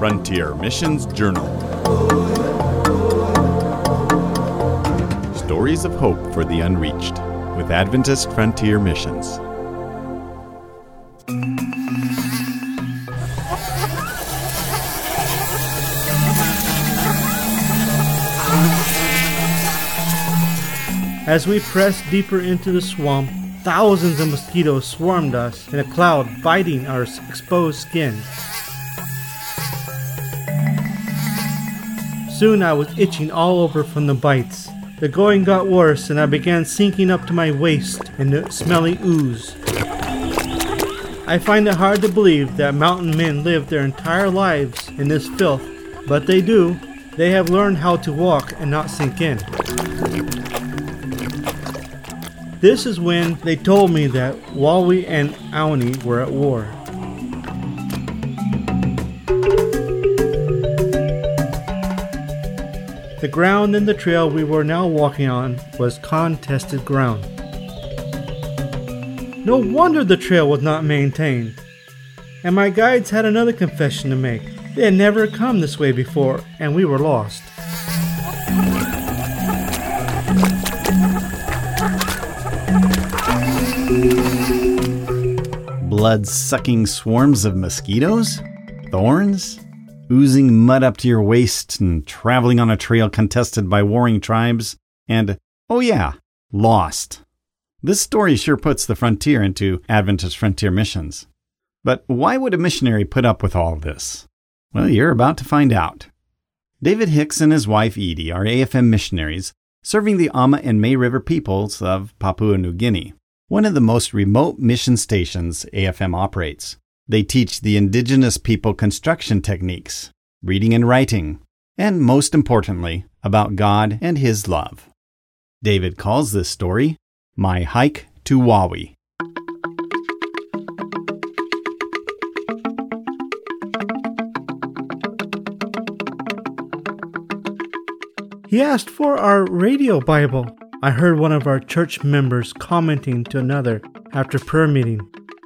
Frontier Missions Journal. Stories of Hope for the Unreached with Adventist Frontier Missions. As we pressed deeper into the swamp, thousands of mosquitoes swarmed us in a cloud, biting our exposed skin. Soon I was itching all over from the bites. The going got worse, and I began sinking up to my waist in the smelly ooze. I find it hard to believe that mountain men live their entire lives in this filth, but they do. They have learned how to walk and not sink in. This is when they told me that Wawi and Auni were at war. Ground in the trail we were now walking on was contested ground. No wonder the trail was not maintained. And my guides had another confession to make. They had never come this way before, and we were lost. blood sucking swarms of mosquitoes? Thorns? Oozing mud up to your waist and traveling on a trail contested by warring tribes? And, oh yeah, lost. This story sure puts the frontier into Adventist frontier missions. But why would a missionary put up with all this? Well, you're about to find out. David Hicks and his wife Edie are AFM missionaries serving the Ama and May River peoples of Papua New Guinea one of the most remote mission stations AFM operates. They teach the indigenous people construction techniques, reading and writing, and most importantly, about God and His love. David calls this story My Hike to Wawi. He asked for our radio Bible. I heard one of our church members commenting to another after prayer meeting.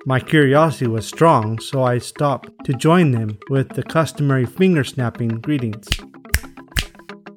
My curiosity was strong, so I stopped to join them with the customary finger snapping greetings.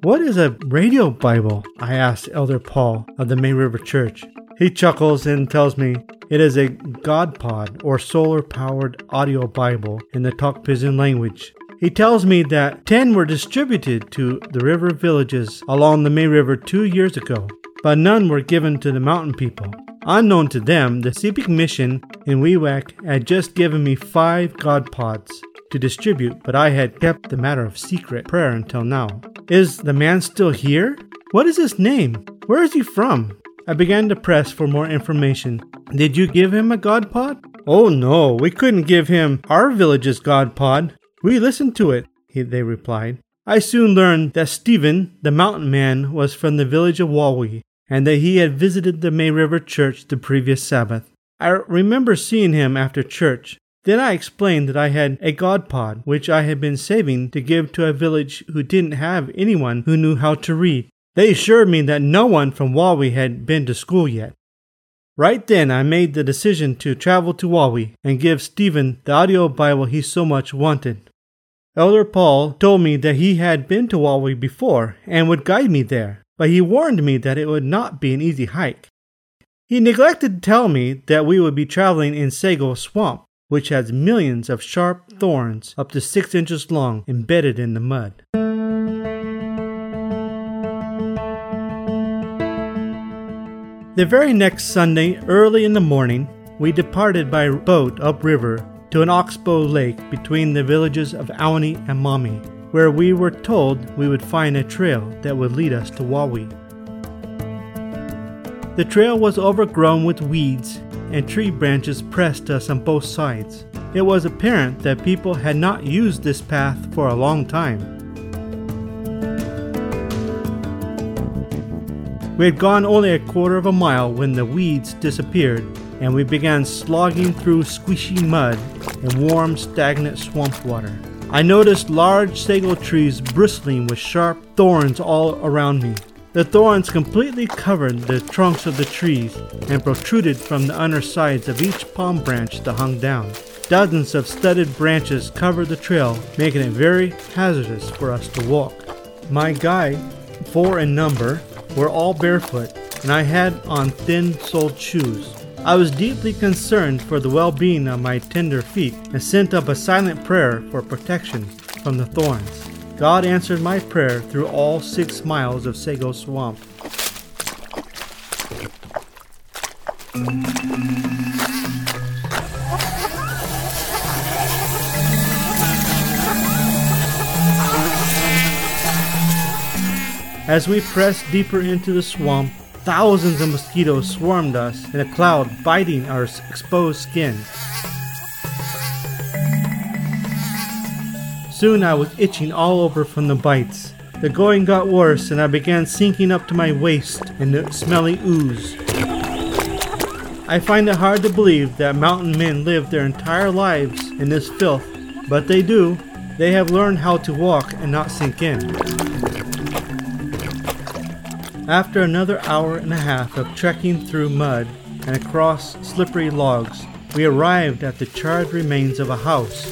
What is a radio Bible? I asked Elder Paul of the May River Church. He chuckles and tells me it is a GodPod or solar powered audio Bible in the Tok Pisin language. He tells me that 10 were distributed to the river villages along the May River two years ago but none were given to the mountain people. Unknown to them, the Sepik mission in Wewak had just given me five God pods to distribute, but I had kept the matter of secret prayer until now. Is the man still here? What is his name? Where is he from? I began to press for more information. Did you give him a God pod? Oh no, we couldn't give him our village's God pod. We listened to it, he, they replied. I soon learned that Stephen, the mountain man, was from the village of Wawi and that he had visited the May River Church the previous Sabbath. I remember seeing him after church. Then I explained that I had a God pod which I had been saving to give to a village who didn't have anyone who knew how to read. They assured me that no one from Wawi had been to school yet. Right then, I made the decision to travel to Wawi and give Stephen the audio Bible he so much wanted. Elder Paul told me that he had been to Wawi before and would guide me there but he warned me that it would not be an easy hike. He neglected to tell me that we would be traveling in Sago Swamp, which has millions of sharp thorns up to six inches long embedded in the mud. The very next Sunday, early in the morning, we departed by boat upriver to an oxbow lake between the villages of Auni and Mami where we were told we would find a trail that would lead us to Wawi. The trail was overgrown with weeds and tree branches pressed us on both sides. It was apparent that people had not used this path for a long time. We had gone only a quarter of a mile when the weeds disappeared and we began slogging through squishy mud and warm, stagnant swamp water. I noticed large sago trees bristling with sharp thorns all around me. The thorns completely covered the trunks of the trees and protruded from the undersides of each palm branch that hung down. Dozens of studded branches covered the trail, making it very hazardous for us to walk. My guide, four in number, were all barefoot, and I had on thin soled shoes. I was deeply concerned for the well being of my tender feet and sent up a silent prayer for protection from the thorns. God answered my prayer through all six miles of Sago Swamp. As we pressed deeper into the swamp, thousands of mosquitoes swarmed us in a cloud, biting our exposed skin. Soon I was itching all over from the bites. The going got worse, and I began sinking up to my waist in the smelly ooze. I find it hard to believe that mountain men live their entire lives in this filth, but they do. They have learned how to walk and not sink in. After another hour and a half of trekking through mud and across slippery logs, we arrived at the charred remains of a house.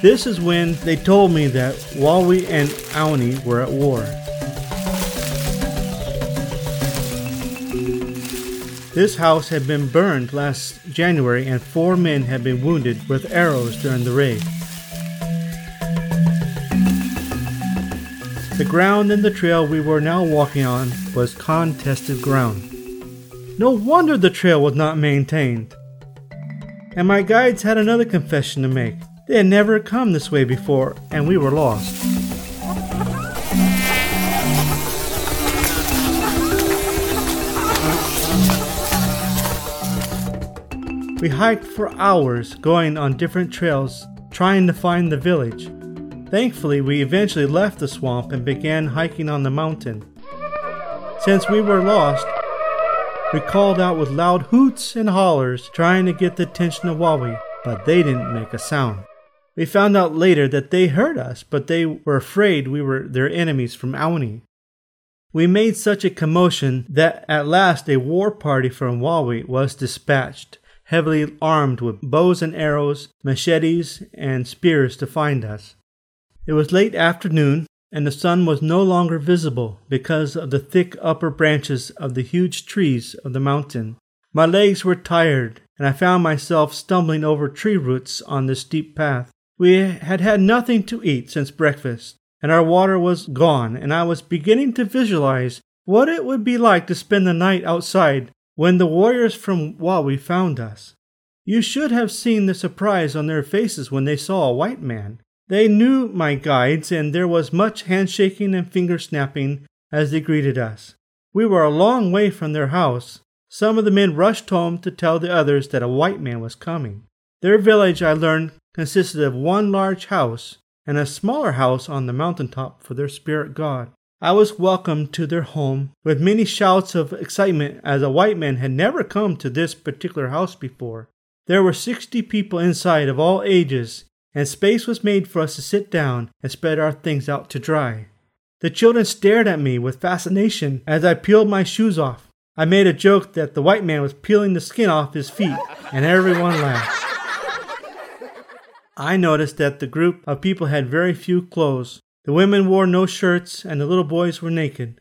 This is when they told me that Wawi and Auni were at war. This house had been burned last January and four men had been wounded with arrows during the raid. The ground in the trail we were now walking on was contested ground. No wonder the trail was not maintained. And my guides had another confession to make. They had never come this way before, and we were lost. We hiked for hours, going on different trails, trying to find the village. Thankfully, we eventually left the swamp and began hiking on the mountain. Since we were lost, we called out with loud hoots and hollers, trying to get the attention of Wawi, but they didn't make a sound. We found out later that they heard us, but they were afraid we were their enemies from Auni. We made such a commotion that at last a war party from Wawi was dispatched, heavily armed with bows and arrows, machetes, and spears to find us. It was late afternoon, and the sun was no longer visible because of the thick upper branches of the huge trees of the mountain. My legs were tired, and I found myself stumbling over tree roots on the steep path. We had had nothing to eat since breakfast, and our water was gone, and I was beginning to visualize what it would be like to spend the night outside when the warriors from Wawi found us. You should have seen the surprise on their faces when they saw a white man. They knew my guides, and there was much handshaking and finger snapping as they greeted us. We were a long way from their house. Some of the men rushed home to tell the others that a white man was coming. Their village, I learned, consisted of one large house and a smaller house on the mountain top for their spirit god. I was welcomed to their home with many shouts of excitement as a white man had never come to this particular house before. There were sixty people inside of all ages and space was made for us to sit down and spread our things out to dry. The children stared at me with fascination as I peeled my shoes off. I made a joke that the white man was peeling the skin off his feet, and everyone laughed. I noticed that the group of people had very few clothes. The women wore no shirts, and the little boys were naked.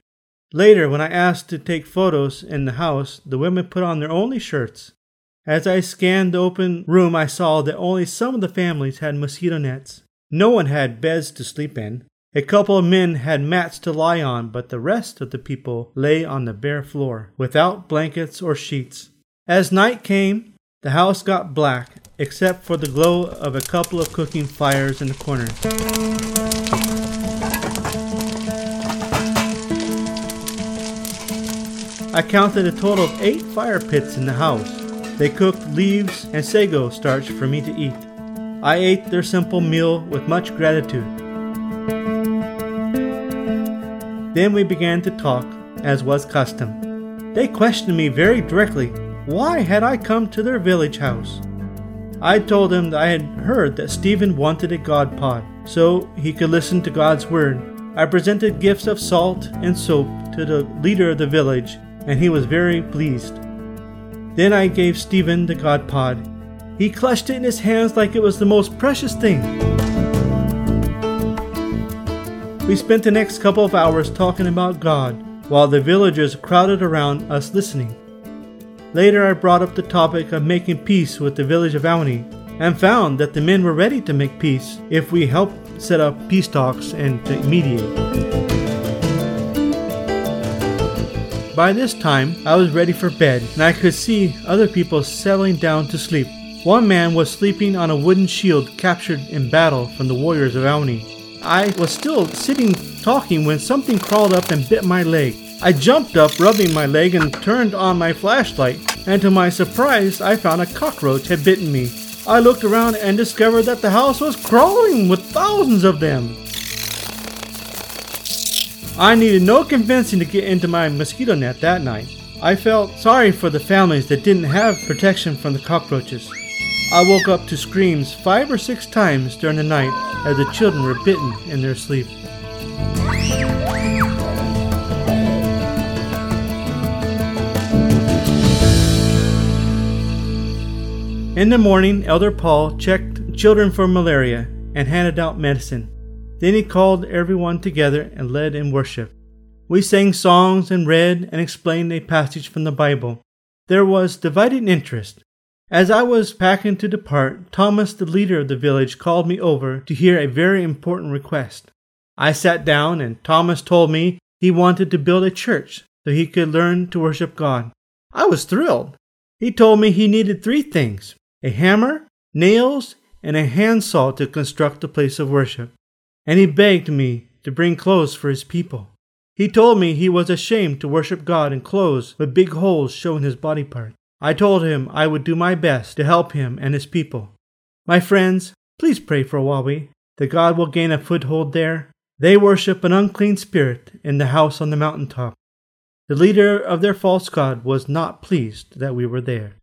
Later, when I asked to take photos in the house, the women put on their only shirts. As I scanned the open room, I saw that only some of the families had mosquito nets. No one had beds to sleep in. A couple of men had mats to lie on, but the rest of the people lay on the bare floor, without blankets or sheets. As night came, the house got black, except for the glow of a couple of cooking fires in the corners. I counted a total of eight fire pits in the house. They cooked leaves and sago starch for me to eat. I ate their simple meal with much gratitude. Then we began to talk, as was custom. They questioned me very directly why had I come to their village house. I told them that I had heard that Stephen wanted a God pod, so he could listen to God's word. I presented gifts of salt and soap to the leader of the village, and he was very pleased. Then I gave Stephen the God pod. He clutched it in his hands like it was the most precious thing. We spent the next couple of hours talking about God while the villagers crowded around us listening. Later, I brought up the topic of making peace with the village of Auni and found that the men were ready to make peace if we helped set up peace talks and to mediate. By this time, I was ready for bed and I could see other people settling down to sleep. One man was sleeping on a wooden shield captured in battle from the warriors of Auni. I was still sitting talking when something crawled up and bit my leg. I jumped up, rubbing my leg, and turned on my flashlight, and to my surprise, I found a cockroach had bitten me. I looked around and discovered that the house was crawling with thousands of them. I needed no convincing to get into my mosquito net that night. I felt sorry for the families that didn't have protection from the cockroaches. I woke up to screams five or six times during the night as the children were bitten in their sleep. In the morning, Elder Paul checked children for malaria and handed out medicine. Then he called everyone together and led in worship. We sang songs and read and explained a passage from the Bible. There was divided interest. As I was packing to depart, Thomas, the leader of the village, called me over to hear a very important request. I sat down, and Thomas told me he wanted to build a church so he could learn to worship God. I was thrilled. He told me he needed three things a hammer, nails, and a handsaw to construct a place of worship. And he begged me to bring clothes for his people. He told me he was ashamed to worship God in clothes with big holes showing his body part. I told him I would do my best to help him and his people. My friends, please pray for Wawi that God will gain a foothold there. They worship an unclean spirit in the house on the mountaintop. The leader of their false god was not pleased that we were there.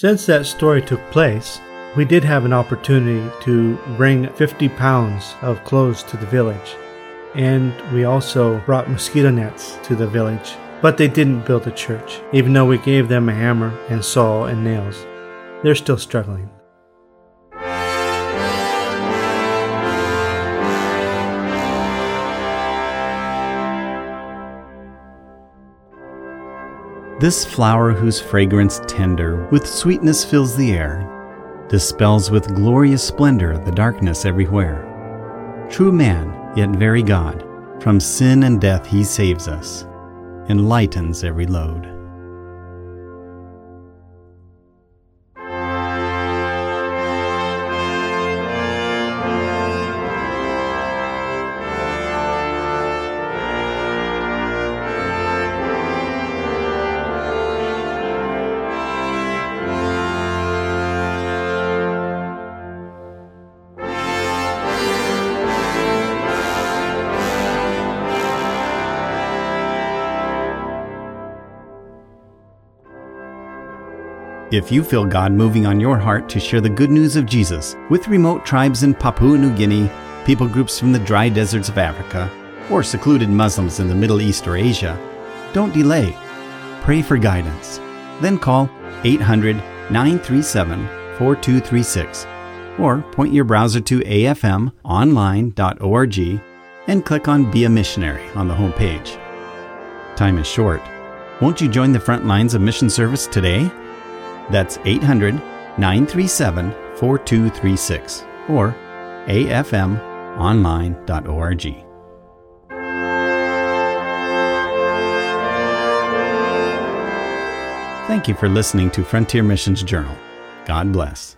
Since that story took place, we did have an opportunity to bring 50 pounds of clothes to the village. And we also brought mosquito nets to the village. But they didn't build a church, even though we gave them a hammer and saw and nails. They're still struggling. This flower whose fragrance tender with sweetness fills the air, dispels with glorious splendor the darkness everywhere. True man, yet very God, from sin and death he saves us, enlightens every load. If you feel God moving on your heart to share the good news of Jesus with remote tribes in Papua New Guinea, people groups from the dry deserts of Africa, or secluded Muslims in the Middle East or Asia, don't delay. Pray for guidance. Then call 800 937 4236 or point your browser to afmonline.org and click on Be a Missionary on the homepage. Time is short. Won't you join the front lines of mission service today? That's 800 937 4236 or afmonline.org. Thank you for listening to Frontier Missions Journal. God bless.